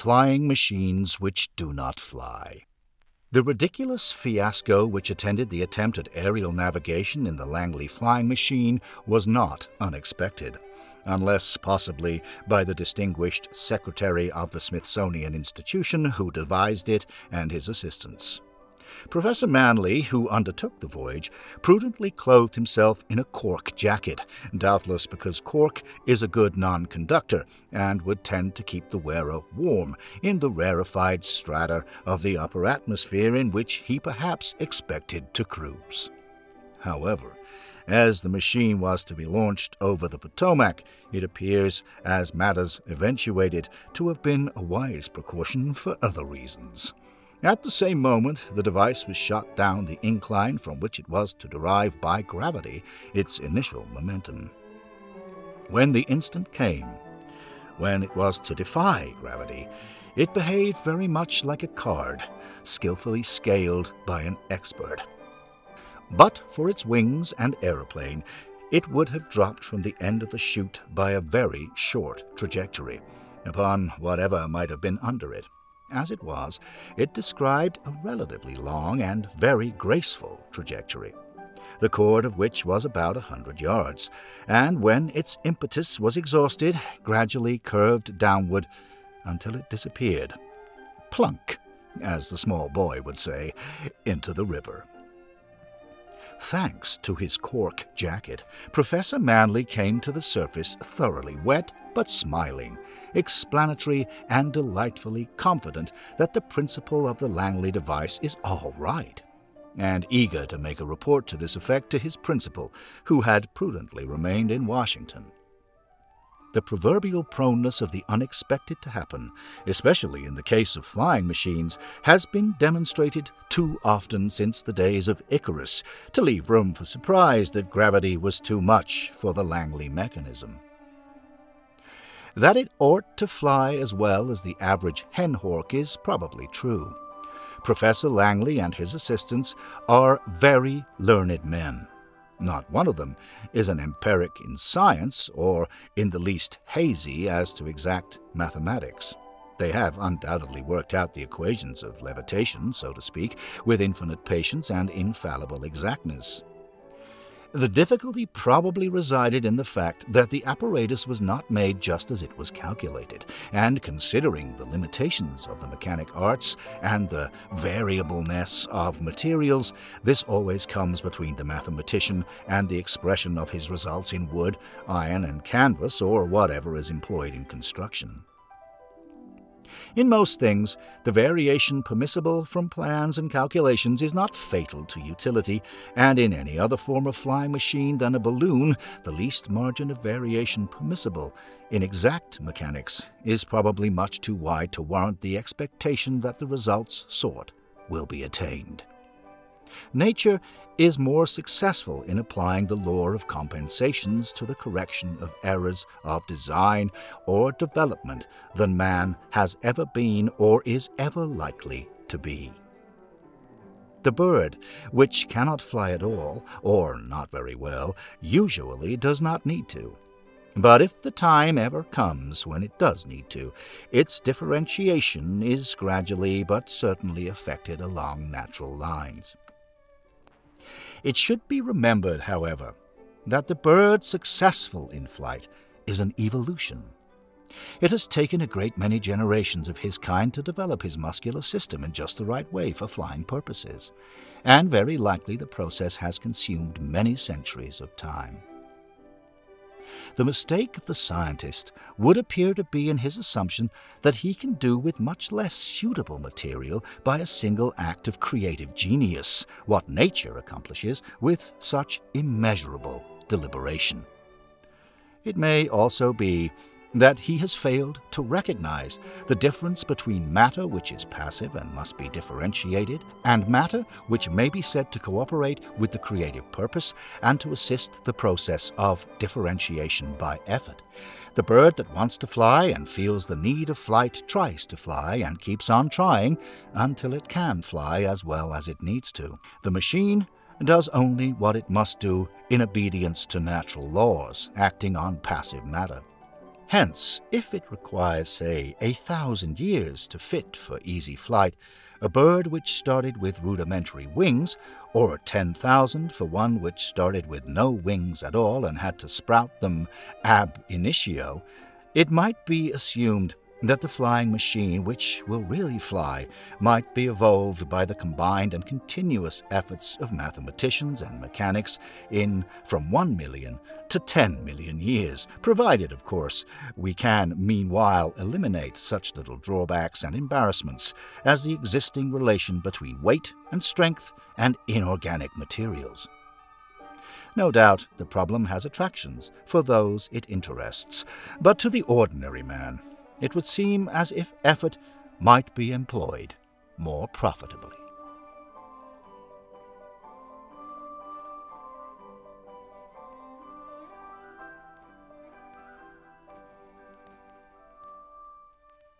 Flying Machines Which Do Not Fly. The ridiculous fiasco which attended the attempt at aerial navigation in the Langley flying machine was not unexpected, unless possibly by the distinguished Secretary of the Smithsonian Institution who devised it and his assistants. Professor Manley, who undertook the voyage, prudently clothed himself in a cork jacket, doubtless because cork is a good non conductor and would tend to keep the wearer warm in the rarefied strata of the upper atmosphere in which he perhaps expected to cruise. However, as the machine was to be launched over the Potomac, it appears, as matters eventuated, to have been a wise precaution for other reasons. At the same moment, the device was shot down the incline from which it was to derive by gravity its initial momentum. When the instant came, when it was to defy gravity, it behaved very much like a card, skillfully scaled by an expert. But for its wings and aeroplane, it would have dropped from the end of the chute by a very short trajectory, upon whatever might have been under it. As it was, it described a relatively long and very graceful trajectory, the chord of which was about a hundred yards, and when its impetus was exhausted, gradually curved downward until it disappeared. Plunk, as the small boy would say, into the river. Thanks to his cork jacket, Professor Manley came to the surface thoroughly wet but smiling, explanatory and delightfully confident that the principle of the Langley device is all right, and eager to make a report to this effect to his principal, who had prudently remained in Washington. The proverbial proneness of the unexpected to happen, especially in the case of flying machines, has been demonstrated too often since the days of Icarus to leave room for surprise that gravity was too much for the Langley mechanism. That it ought to fly as well as the average hen hawk is probably true. Professor Langley and his assistants are very learned men. Not one of them is an empiric in science or in the least hazy as to exact mathematics. They have undoubtedly worked out the equations of levitation, so to speak, with infinite patience and infallible exactness. The difficulty probably resided in the fact that the apparatus was not made just as it was calculated, and considering the limitations of the mechanic arts and the variableness of materials, this always comes between the mathematician and the expression of his results in wood, iron, and canvas, or whatever is employed in construction. In most things, the variation permissible from plans and calculations is not fatal to utility, and in any other form of flying machine than a balloon, the least margin of variation permissible in exact mechanics is probably much too wide to warrant the expectation that the results sought will be attained. Nature is more successful in applying the law of compensations to the correction of errors of design or development than man has ever been or is ever likely to be. The bird, which cannot fly at all, or not very well, usually does not need to. But if the time ever comes when it does need to, its differentiation is gradually but certainly effected along natural lines. It should be remembered, however, that the bird successful in flight is an evolution. It has taken a great many generations of his kind to develop his muscular system in just the right way for flying purposes, and very likely the process has consumed many centuries of time. The mistake of the scientist would appear to be in his assumption that he can do with much less suitable material by a single act of creative genius what nature accomplishes with such immeasurable deliberation. It may also be that he has failed to recognize the difference between matter which is passive and must be differentiated, and matter which may be said to cooperate with the creative purpose and to assist the process of differentiation by effort. The bird that wants to fly and feels the need of flight tries to fly and keeps on trying until it can fly as well as it needs to. The machine does only what it must do in obedience to natural laws, acting on passive matter. Hence, if it requires, say, a thousand years to fit for easy flight, a bird which started with rudimentary wings, or ten thousand for one which started with no wings at all and had to sprout them ab initio, it might be assumed that the flying machine, which will really fly, might be evolved by the combined and continuous efforts of mathematicians and mechanics in from one million to ten million years, provided, of course, we can meanwhile eliminate such little drawbacks and embarrassments as the existing relation between weight and strength and inorganic materials. No doubt the problem has attractions for those it interests, but to the ordinary man, it would seem as if effort might be employed more profitably.